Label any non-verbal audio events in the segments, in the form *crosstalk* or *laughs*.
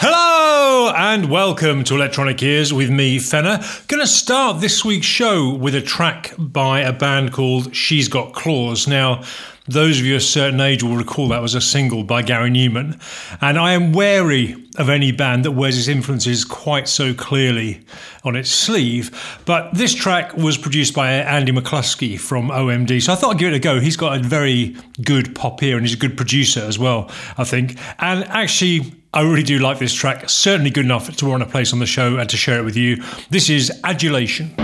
Hello and welcome to Electronic Ears with me, Fenner. To start this week's show with a track by a band called She's Got Claws. Now, those of you a certain age will recall that was a single by Gary Numan, And I am wary of any band that wears its influences quite so clearly on its sleeve. But this track was produced by Andy McCluskey from OMD. So I thought I'd give it a go. He's got a very good pop ear and he's a good producer as well, I think. And actually, I really do like this track. Certainly good enough to want a place on the show and to share it with you. This is Adulation.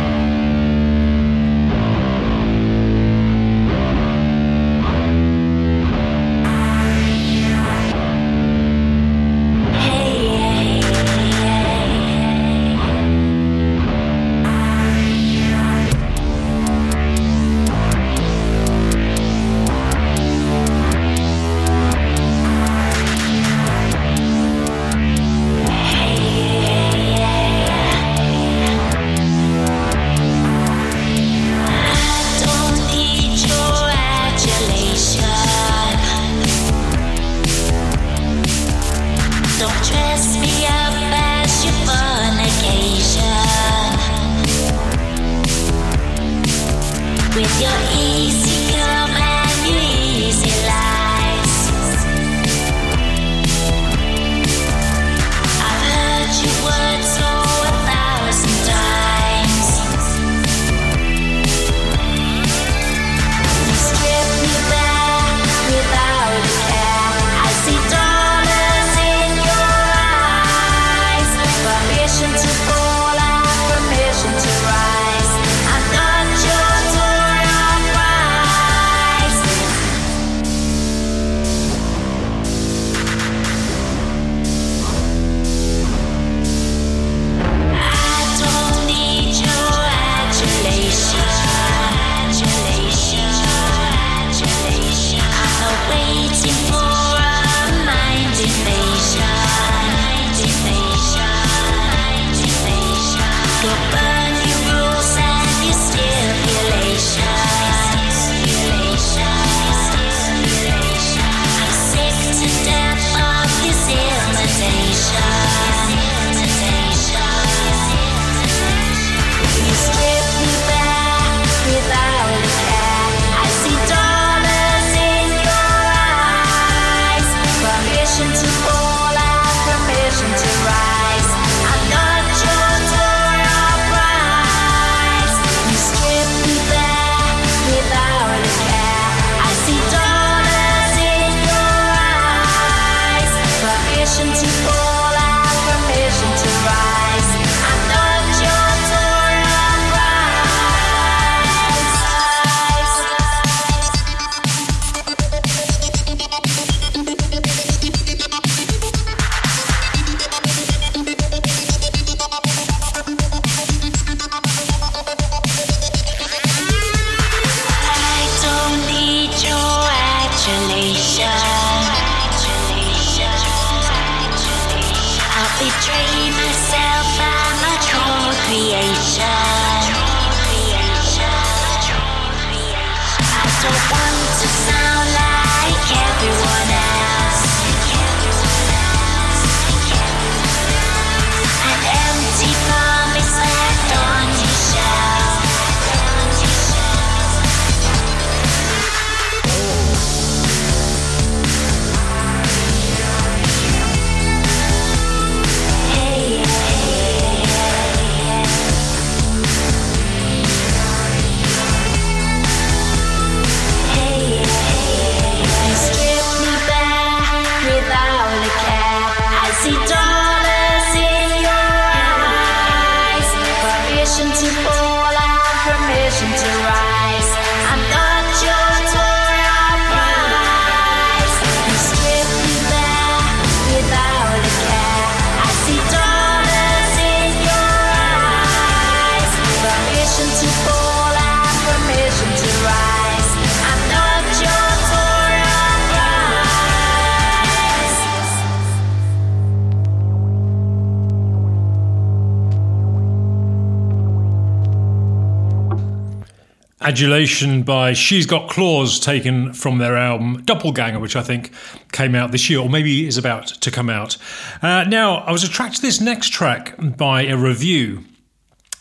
Adulation by She's Got Claws, taken from their album Doppelganger, which I think came out this year, or maybe is about to come out. Uh, now, I was attracted to this next track by a review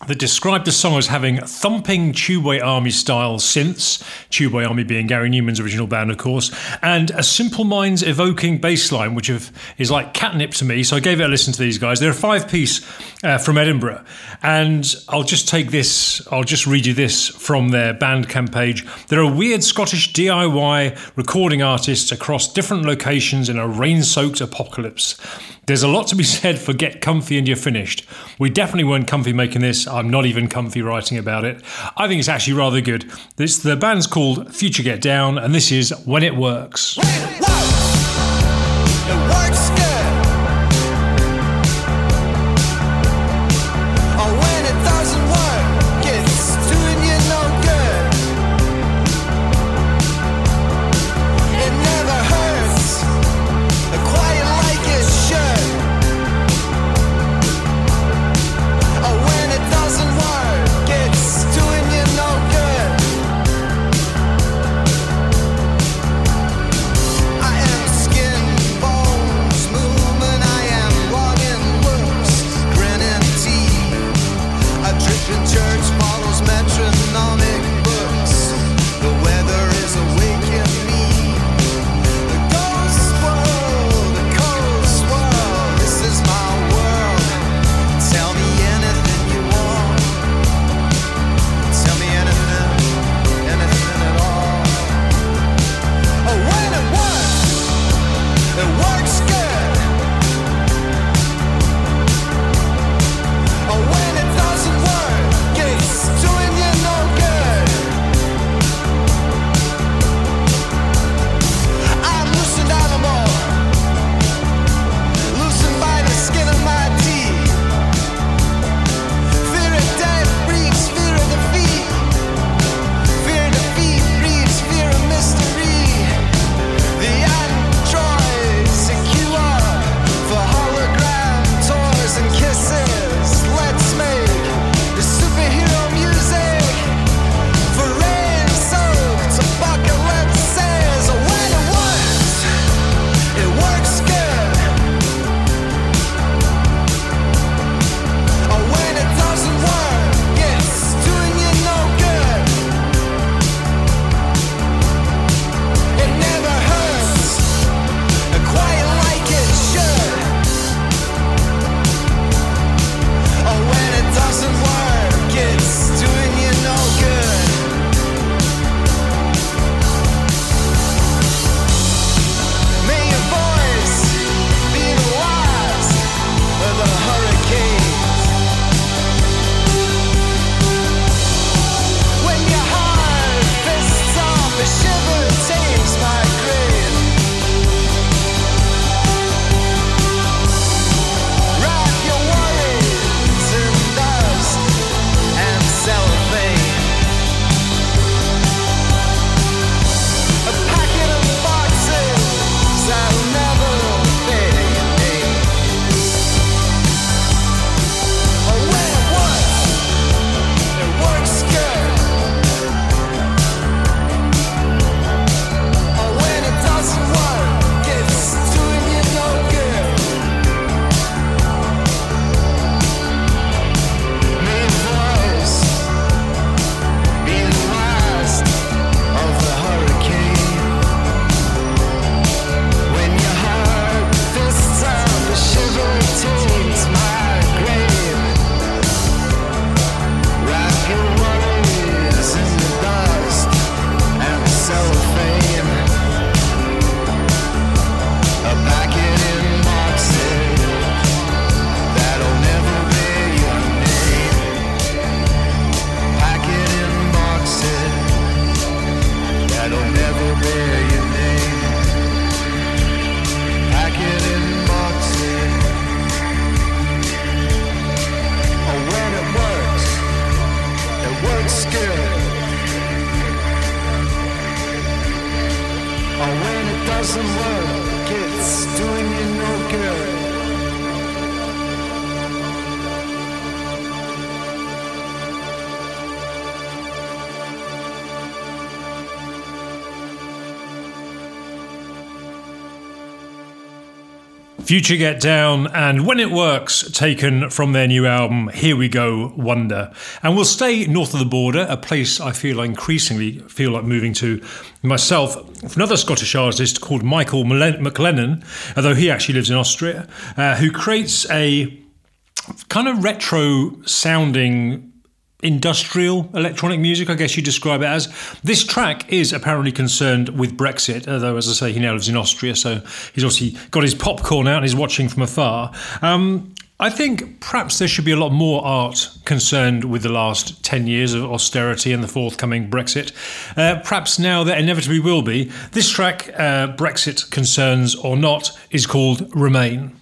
that described the song as having thumping Tubeway Army style synths, Tubeway Army being Gary Numan's original band, of course, and a Simple Minds evoking bass line, which is like catnip to me. So I gave it a listen to these guys. They're a five piece uh, from Edinburgh. And I'll just take this, I'll just read you this from their Bandcamp page. They're a weird Scottish DIY recording artists across different locations in a rain soaked apocalypse. There's a lot to be said for get comfy and you're finished. We definitely weren't comfy making this. I'm not even comfy writing about it. I think it's actually rather good. This the band's called Future Get Down, and this is When It Works. When it works. Future Get Down and When It Works, taken from their new album, Here We Go Wonder. And we'll stay north of the border, a place I feel I increasingly feel like moving to myself. Another Scottish artist called Michael McLennan, although he actually lives in Austria, uh, who creates a kind of retro sounding industrial electronic music, I guess you describe it as. This track is apparently concerned with Brexit, although, as I say, he now lives in Austria, so he's obviously got his popcorn out and he's watching from afar. Um, I think perhaps there should be a lot more art concerned with the last 10 years of austerity and the forthcoming Brexit. Uh, perhaps now there inevitably will be. This track, uh, Brexit Concerns or Not, is called Remain.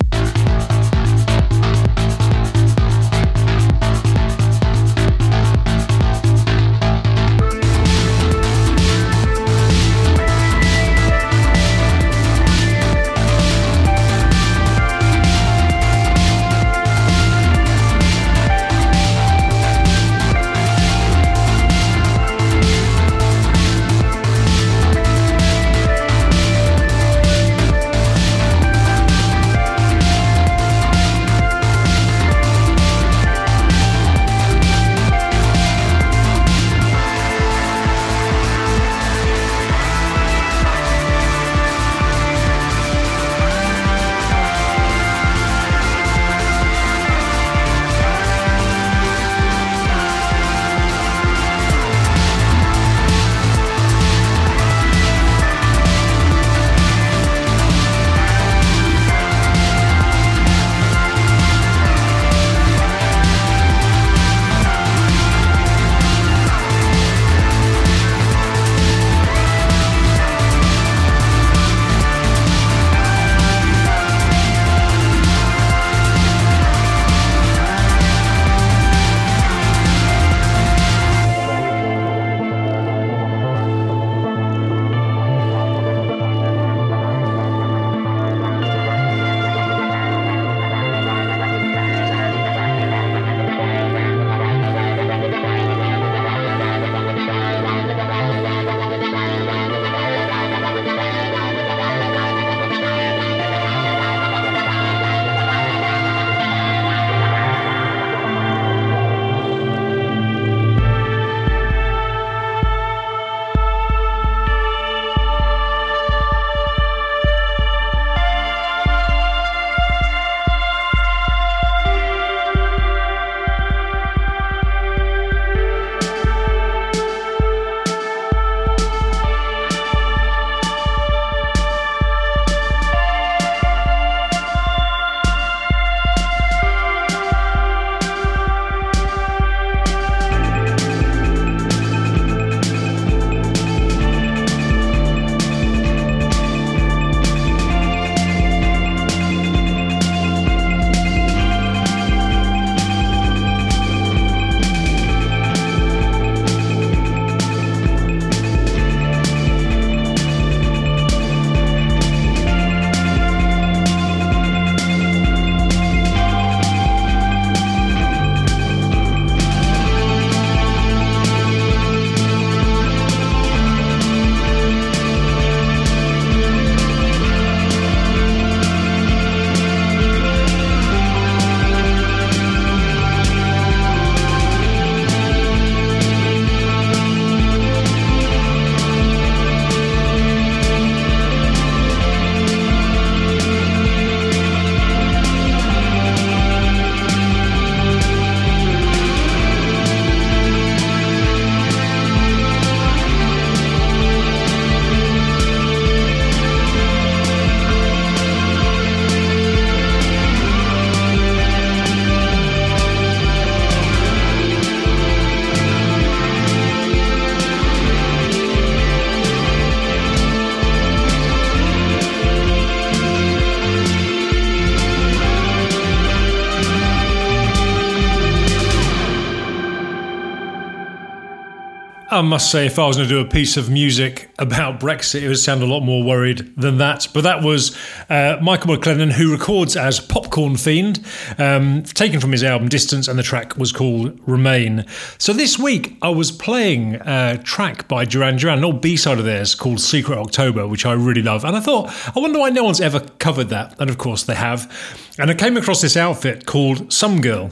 I must say, if I was going to do a piece of music about Brexit, it would sound a lot more worried than that. But that was uh, Michael McLennan, who records as Popcorn Fiend, um, taken from his album Distance, and the track was called Remain. So this week, I was playing a track by Duran Duran, an old B side of theirs called Secret October, which I really love. And I thought, I wonder why no one's ever covered that. And of course, they have. And I came across this outfit called Some Girl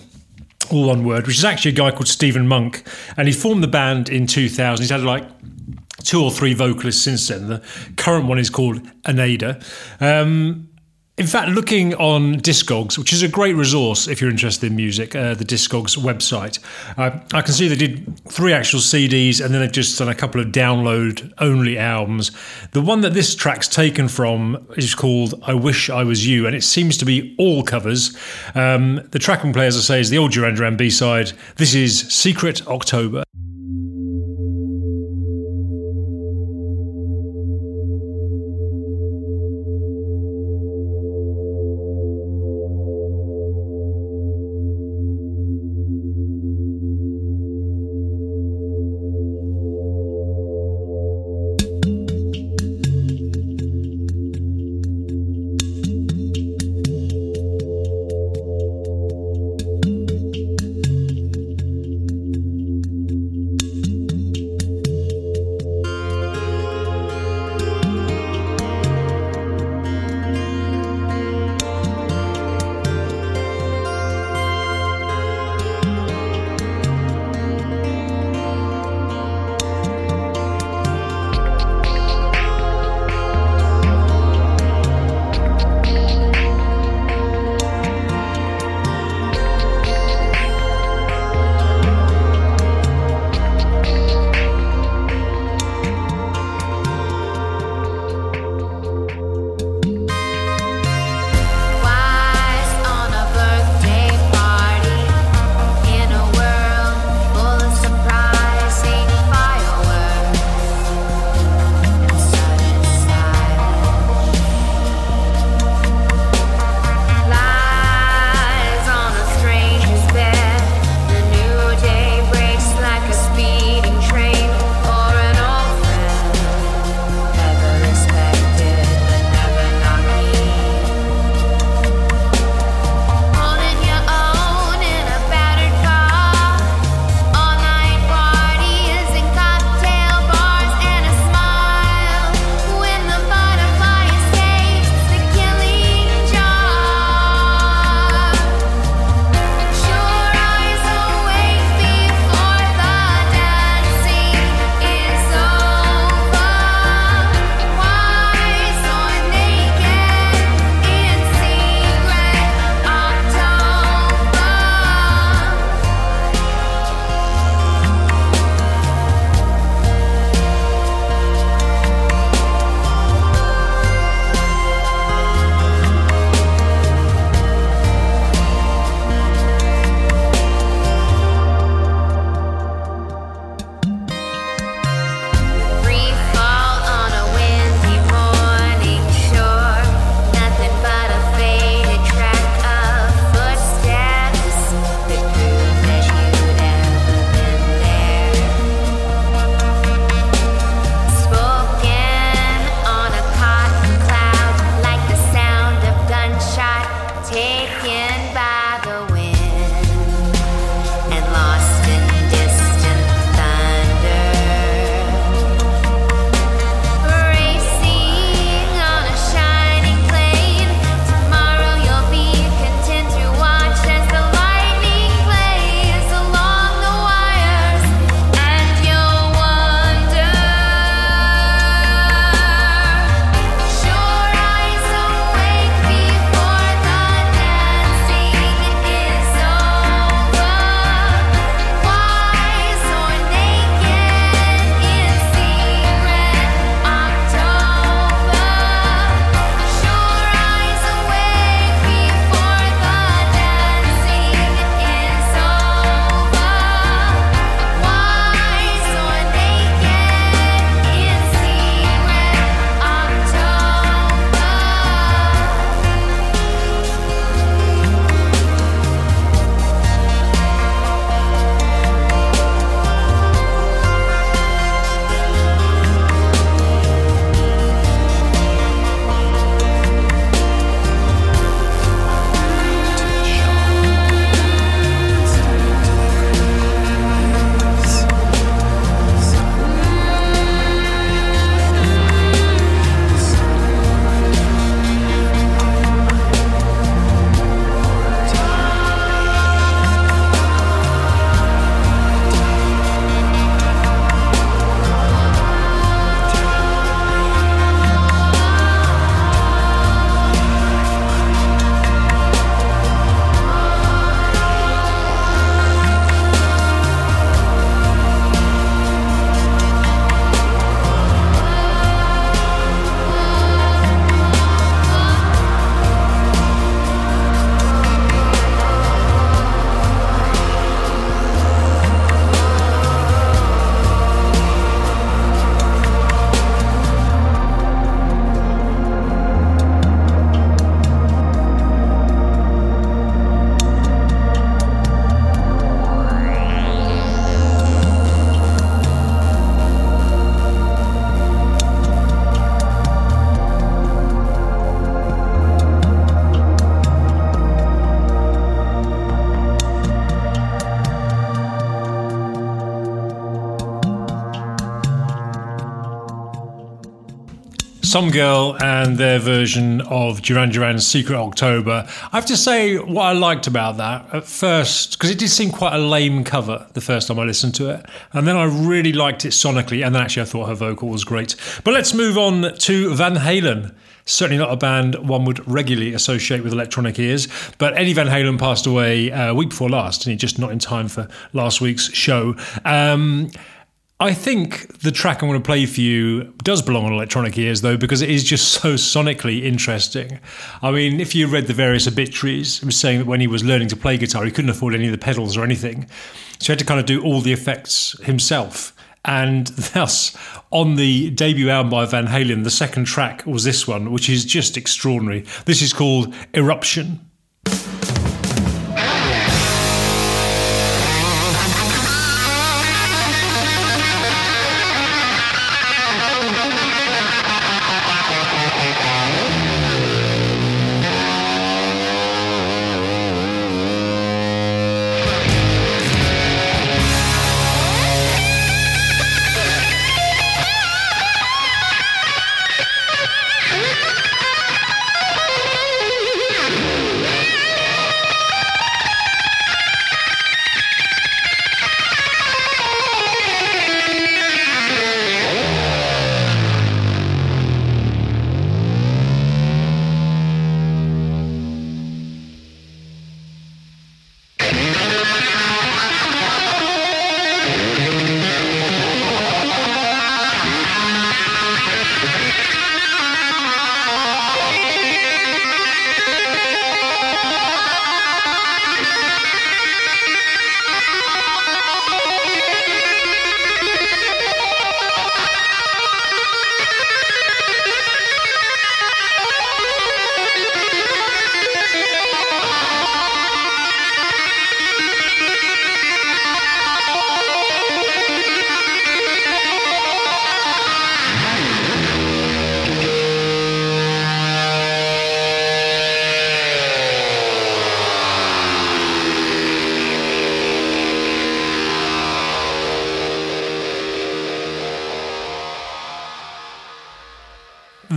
all one word, which is actually a guy called Stephen Monk, and he formed the band in 2000. He's had like two or three vocalists since then. The current one is called Aneda. Um, in fact, looking on Discogs, which is a great resource if you're interested in music, uh, the Discogs website, uh, I can see they did three actual CDs and then they've just done a couple of download only albums. The one that this track's taken from is called I Wish I Was You, and it seems to be all covers. Um, the track and play, as I say, is the old Duran Duran B side. This is Secret October. Some Girl and their version of Duran Duran's Secret October. I have to say, what I liked about that at first, because it did seem quite a lame cover the first time I listened to it, and then I really liked it sonically, and then actually I thought her vocal was great. But let's move on to Van Halen. Certainly not a band one would regularly associate with electronic ears, but Eddie Van Halen passed away a week before last, and he just not in time for last week's show. Um, I think the track I'm going to play for you does belong on electronic ears, though, because it is just *laughs* so sonically interesting. I mean, if you read the various obituaries, it was saying that when he was learning to play guitar, he couldn't afford any of the pedals or anything. So he had to kind of do all the effects himself. And *laughs* thus, on the debut album by Van Halen, the second track was this one, which is just extraordinary. This is called Eruption.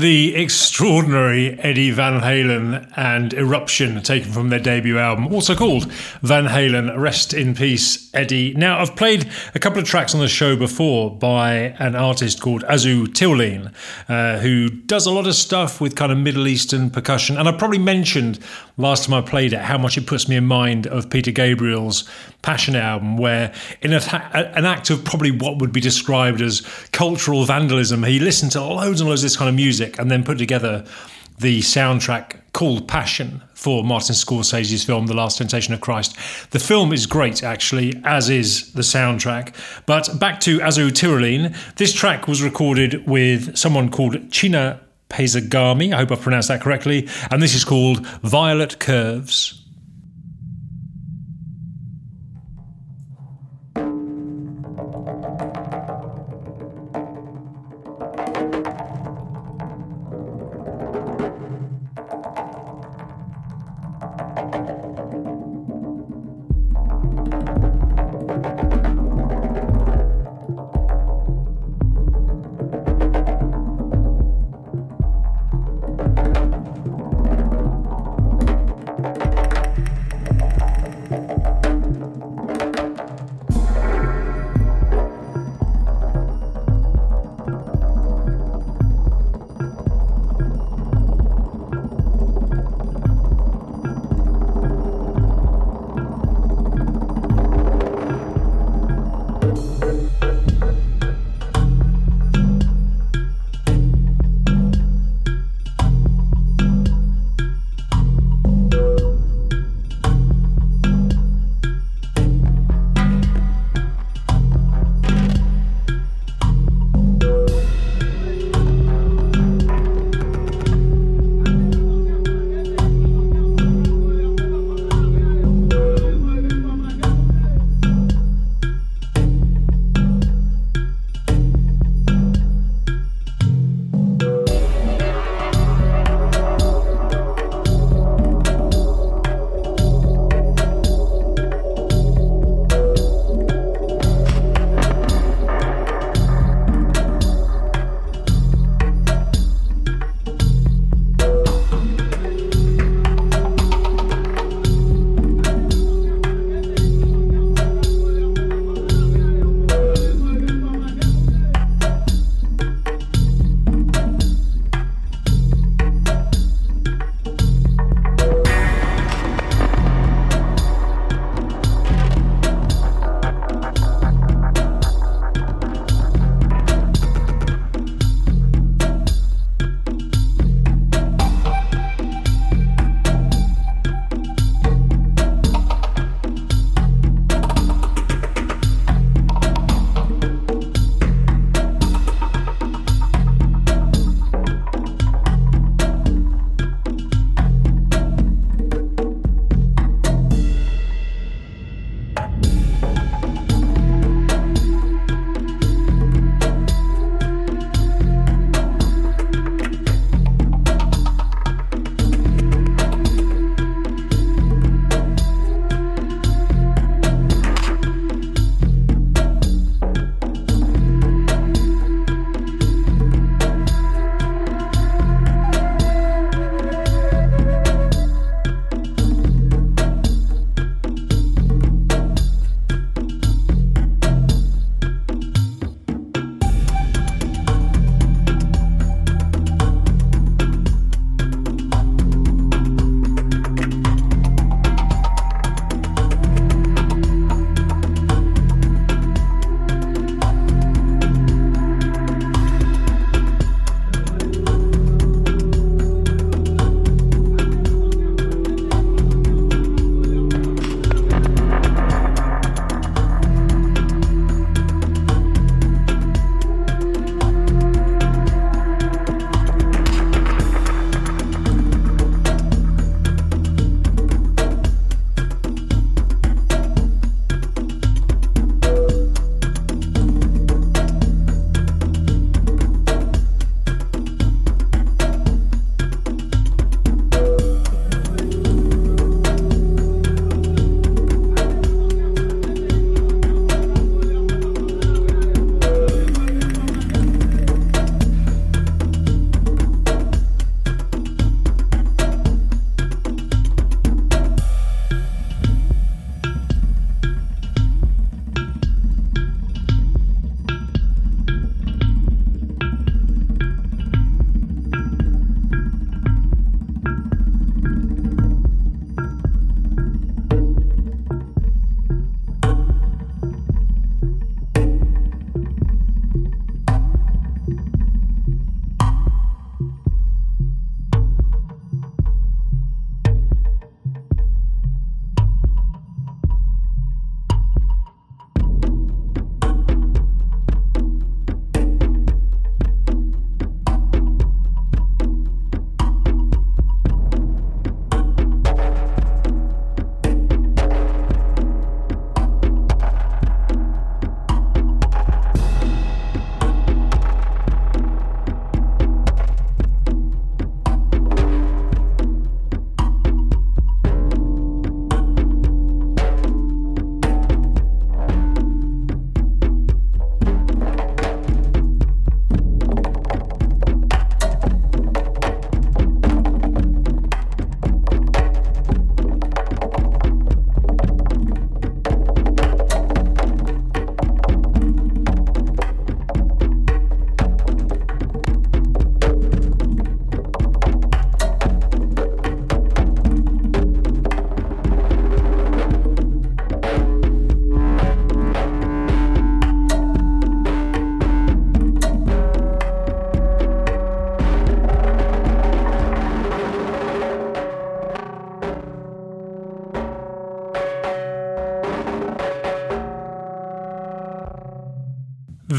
The extraordinary Eddie Van Halen and Eruption, taken from their debut album, also called Van Halen. Rest in peace, Eddie. Now, I've played a couple of tracks on the show before by an artist called Azu Tiwaline, uh, who does a lot of stuff with kind of Middle Eastern percussion. And I probably mentioned last time I played it how much it puts me in mind of Peter Gabriel's Passion album, where in a, an act of probably what would be described as cultural vandalism, he listened to loads and loads of this kind of music and then put together the soundtrack called Passion for Martin Scorsese's film The Last Temptation of Christ. The film is great, actually, as is the soundtrack. But back to Azu Tiwaline, this track was recorded with someone called Chinna Paizagami. I hope I pronounced that correctly. And this is called Violet Curves.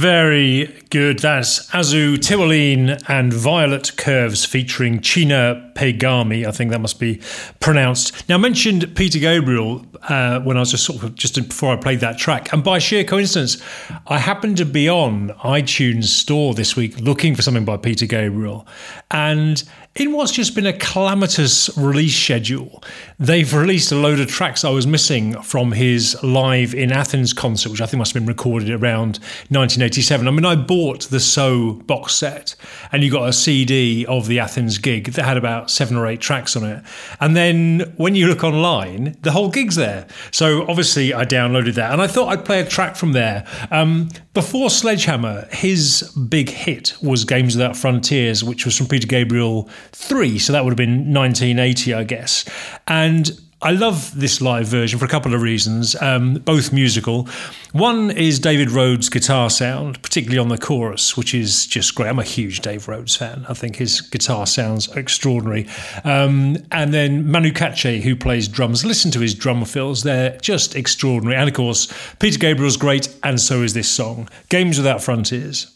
Very good. That's Azu Tiwaline and Violet Curves featuring Cinna Peyghamy. I think that must be pronounced. Now, I mentioned Peter Gabriel uh, when I was just sort of just before I played that track, and by sheer coincidence, I happened to be on iTunes Store this week looking for something by Peter Gabriel, and in what's just been a calamitous release schedule, they've released a load of tracks I was missing from his live in Athens concert, which I think must have been recorded around 1987. I mean, I bought the So box set, and you got a CD of the Athens gig that had about seven or eight tracks on it. And then when you look online, the whole gig's there. So obviously, I downloaded that, and I thought I'd play a track from there. Um, before Sledgehammer, his big hit was Games Without Frontiers, which was from Peter Gabriel 3. So that would have been 1980, I guess. And I love this live version for a couple of reasons, um, both musical. One is David Rhodes' guitar sound, particularly on the chorus, which is just great. I'm a huge Dave Rhodes fan. I think his guitar sounds extraordinary. Um, and then Manu Katché, who plays drums. Listen to his drum fills, they're just extraordinary. And of course, Peter Gabriel's great, and so is this song Games Without Frontiers.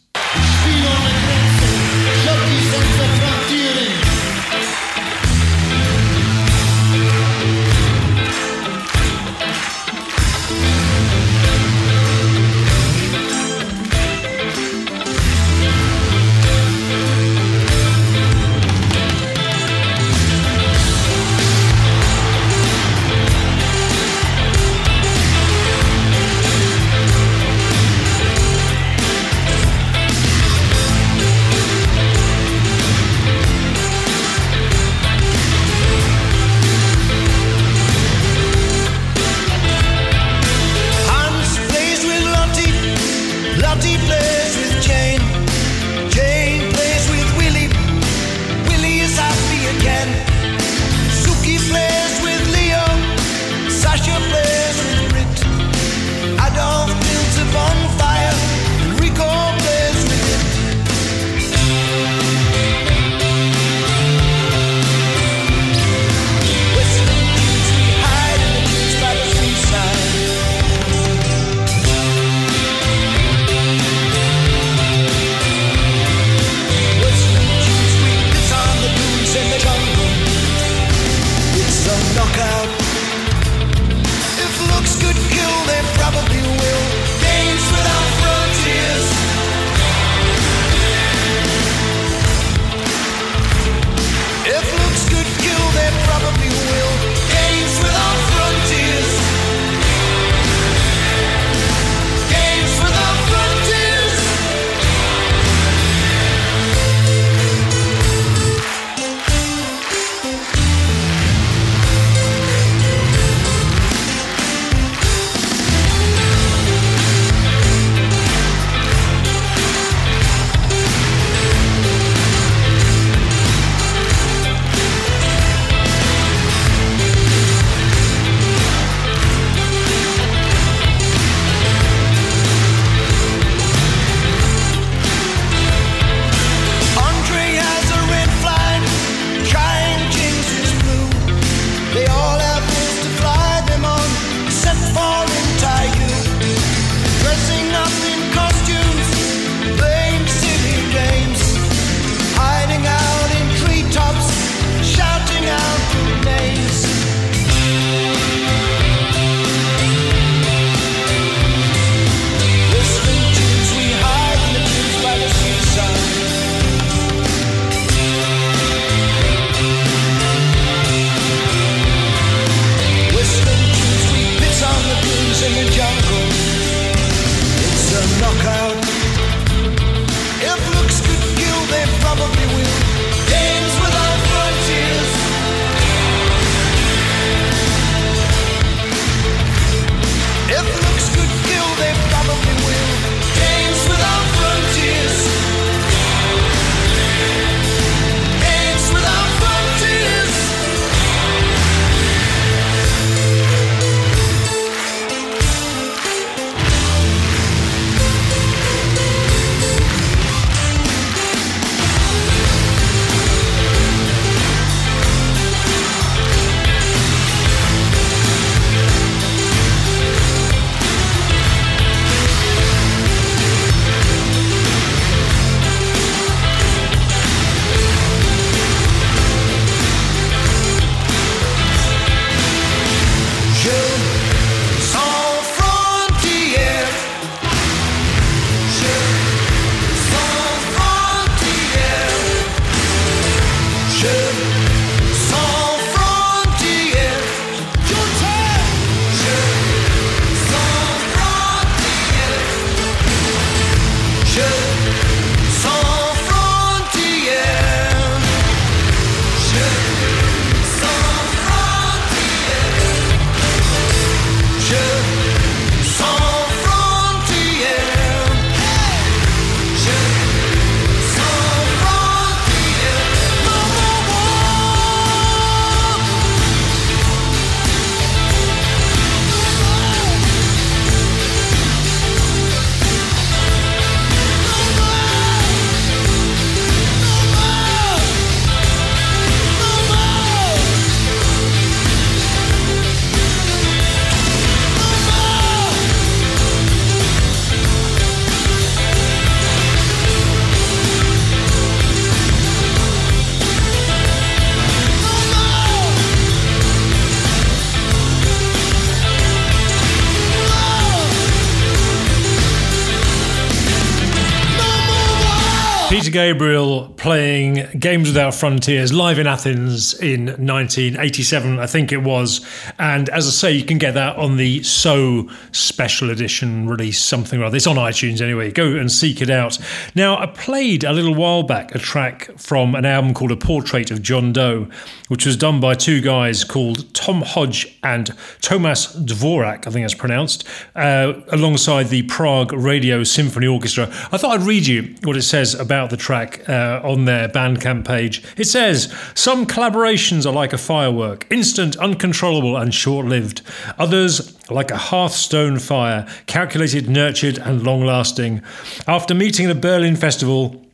Gabriel playing Games Without Frontiers live in Athens in 1987, I think it was. And as I say, you can get that on the So Special Edition release, something or other. It's on iTunes anyway. Go and seek it out. Now, I played a little while back a track from an album called A Portrait of John Doe, which was done by two guys called Tom Hodge and Tomas Dvorak, I think that's pronounced, uh, alongside the Prague Radio Symphony Orchestra. I thought I'd read you what it says about the track uh, on their Bandcamp page. It says some collaborations are like a firework, instant, uncontrollable, and short lived. Others like a hearthstone fire, calculated, nurtured, and long lasting. After meeting at the Berlin Festival,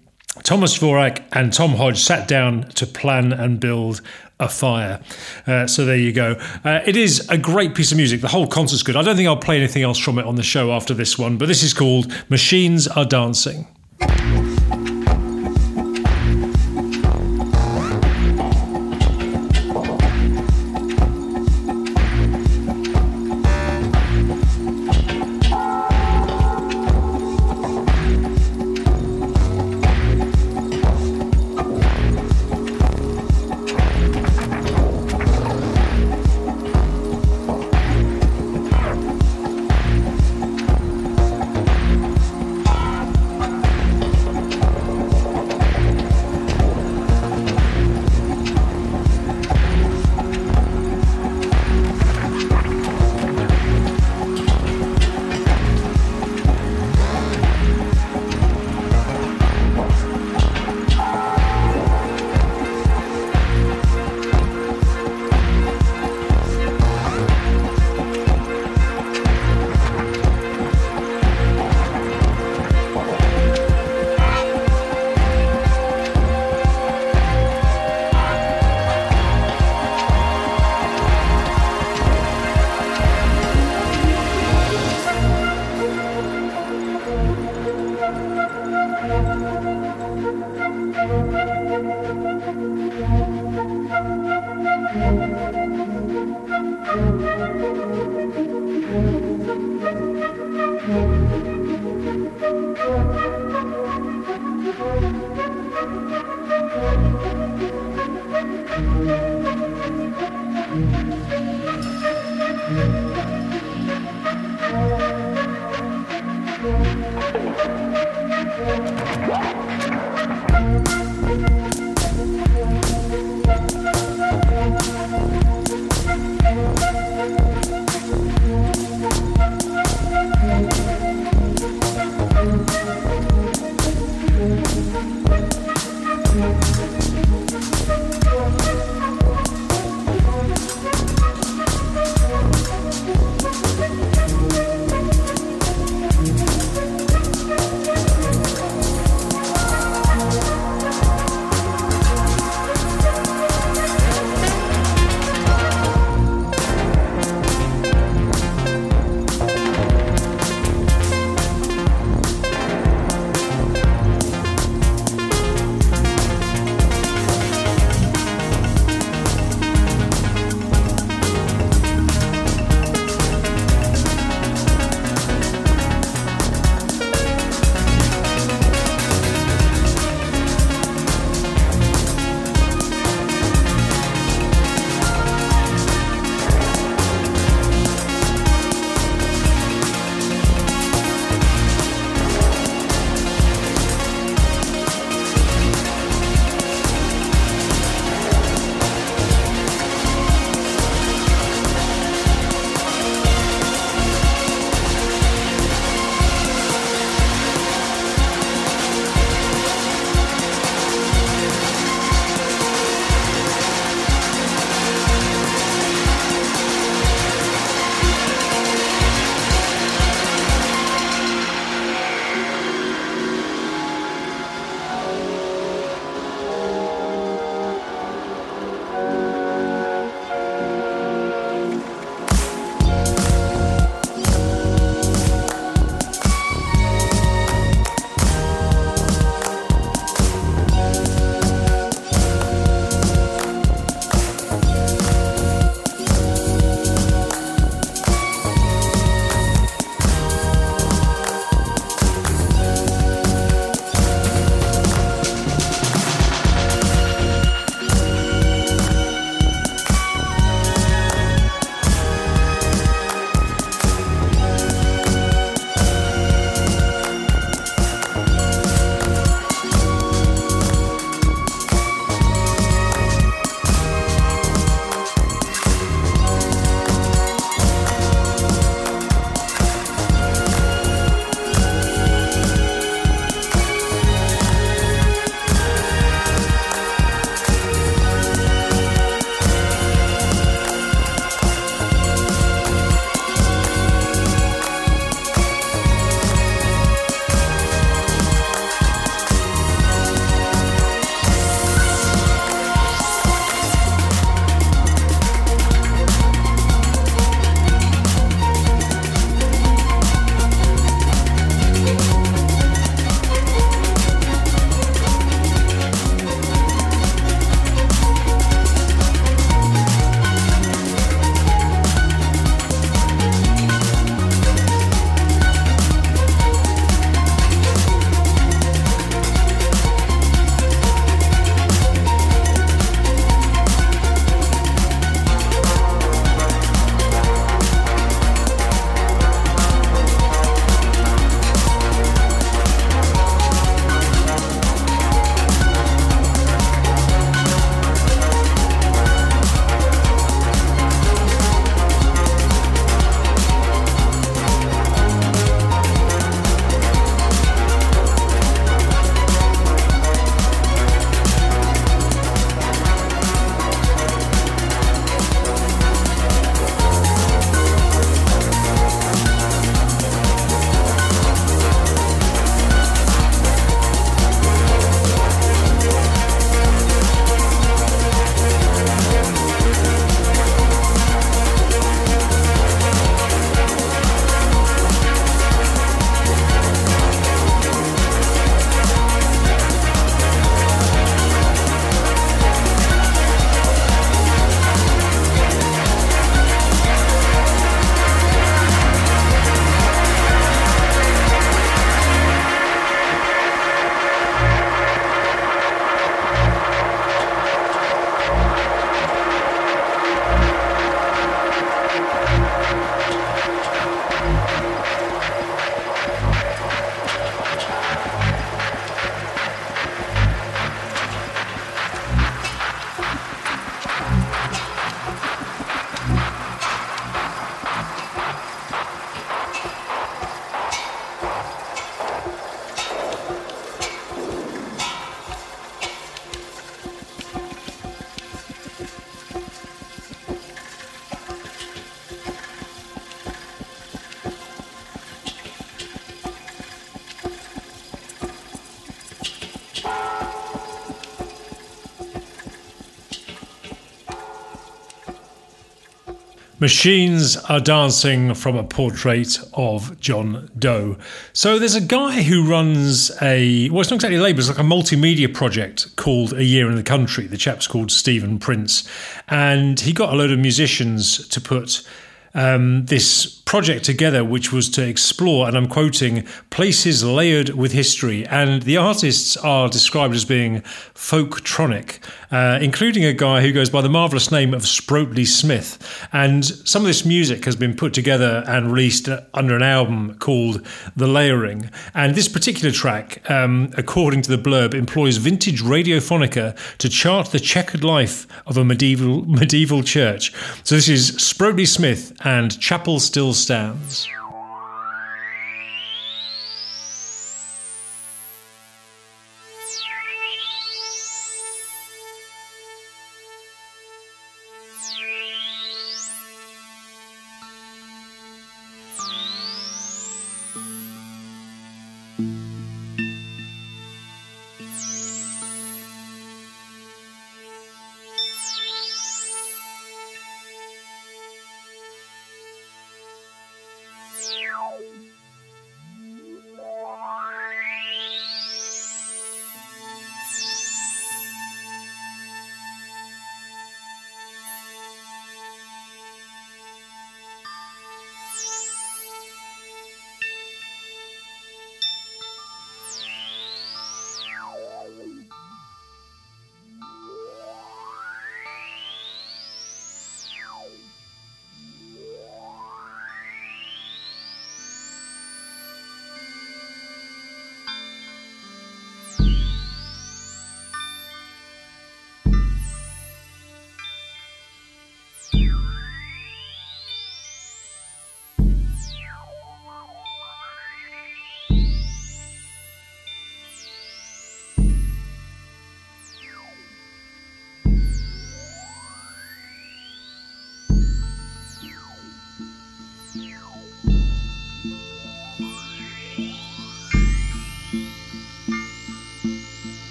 Thomas Dvorak and Tom Hodge sat down to plan and build a fire. Uh, so there you go. Uh, it is a great piece of music. The whole concert's good. I don't think I'll play anything else from it on the show after this one, but this is called Machines Are Dancing. Machines are dancing from a portrait of John Doe. So there's a guy who runs a, well, it's not exactly label, it's like a multimedia project called A Year in the Country. The chap's called Stephen Prince. And he got a load of musicians to put um, this project together, which was to explore, and I'm quoting, places layered with history. And the artists are described as being folktronic, uh, including a guy who goes by the marvellous name of Sproatly Smith. And some of this music has been put together and released under an album called The Layering. And this particular track, um, according to the blurb, employs vintage radiophonica to chart the checkered life of a medieval *laughs* medieval church. So this is Sproatly Smith and Chapel Still stands.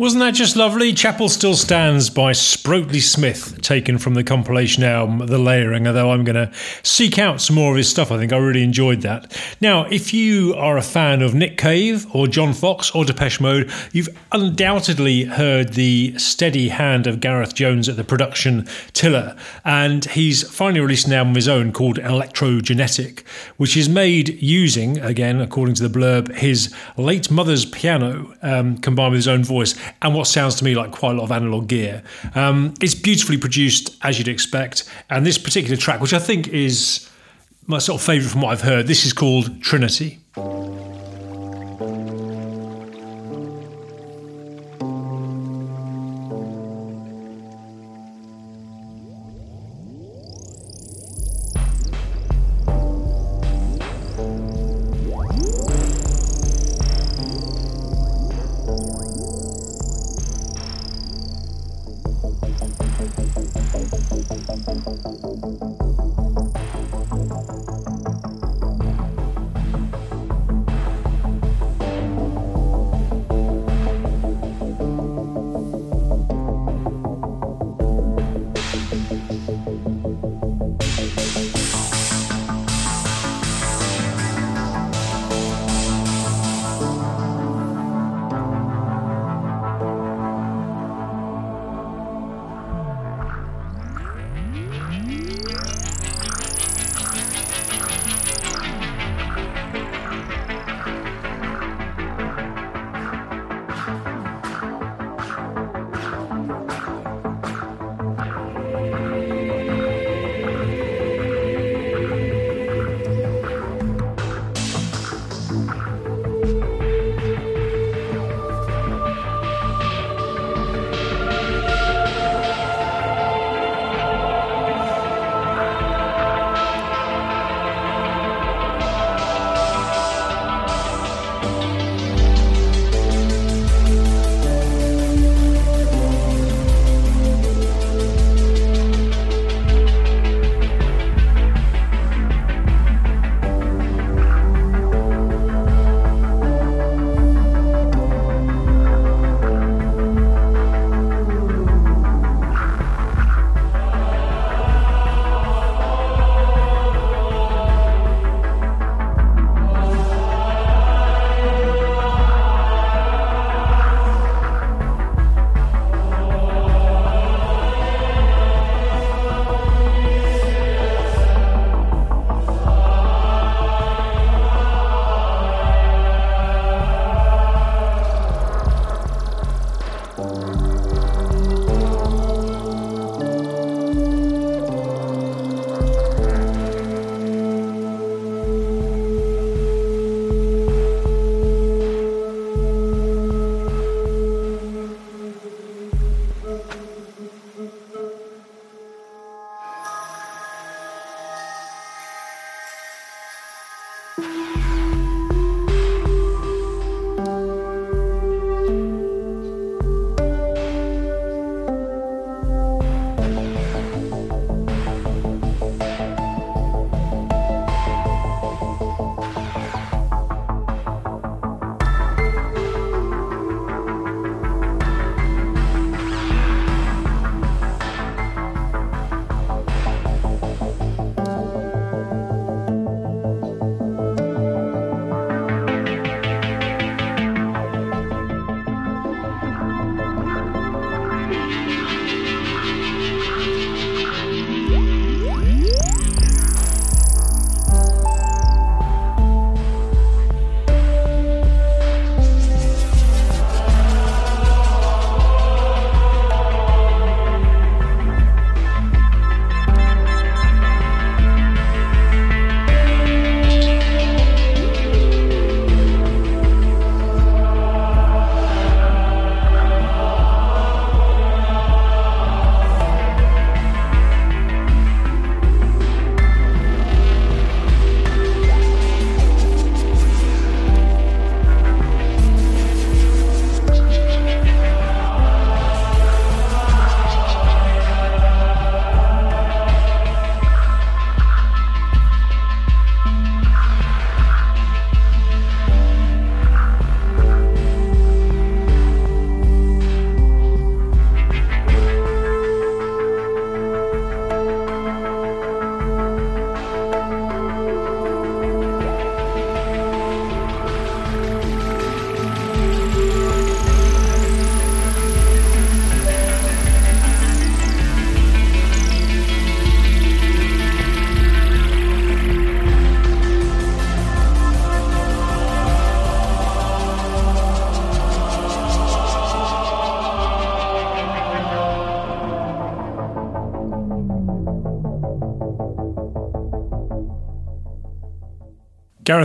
Wasn't that just lovely? Chapel Still Stands by Sproatly Smith, taken from the compilation album The Layering, although I'm going to seek out some more of his stuff. I think I really enjoyed that. Now, if you are a fan of Nick Cave or John Foxx or Depeche Mode, you've undoubtedly heard the steady hand of Gareth Jones at the production tiller. And he's finally released an album of his own called Electrogenetic, which is made using, again, according to the blurb, his late mother's piano um, combined with his own voice and what sounds to me like quite a lot of analog gear. Um, it's beautifully produced, as you'd expect, and this particular track, which I think is my sort of favourite from what I've heard, this is called Trinity.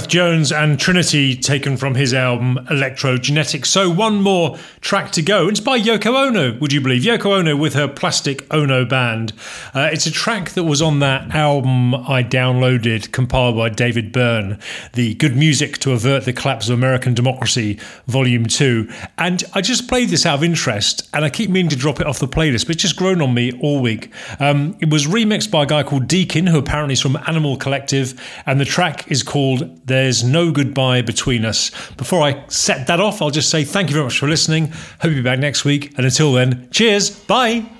Gareth Jones and Trinity, taken from his album Electrogenetic. So, one more track to go. It's by Yoko Ono, would you believe? Yoko Ono with her Plastic Ono Band. Uh, it's a track that was on that album I downloaded, compiled by David Byrne, The Good Music to Avert the Collapse of American Democracy, Volume 2. And I just played this out of interest, and I keep meaning to drop it off the playlist, but it's just grown on me all week. Um, it was remixed by a guy called Deakin, who apparently is from Animal Collective, and the track is called there's no goodbye between us. Before I set that off, I'll just say thank you very much for listening. Hope you'll be back next week. And until then, cheers. Bye.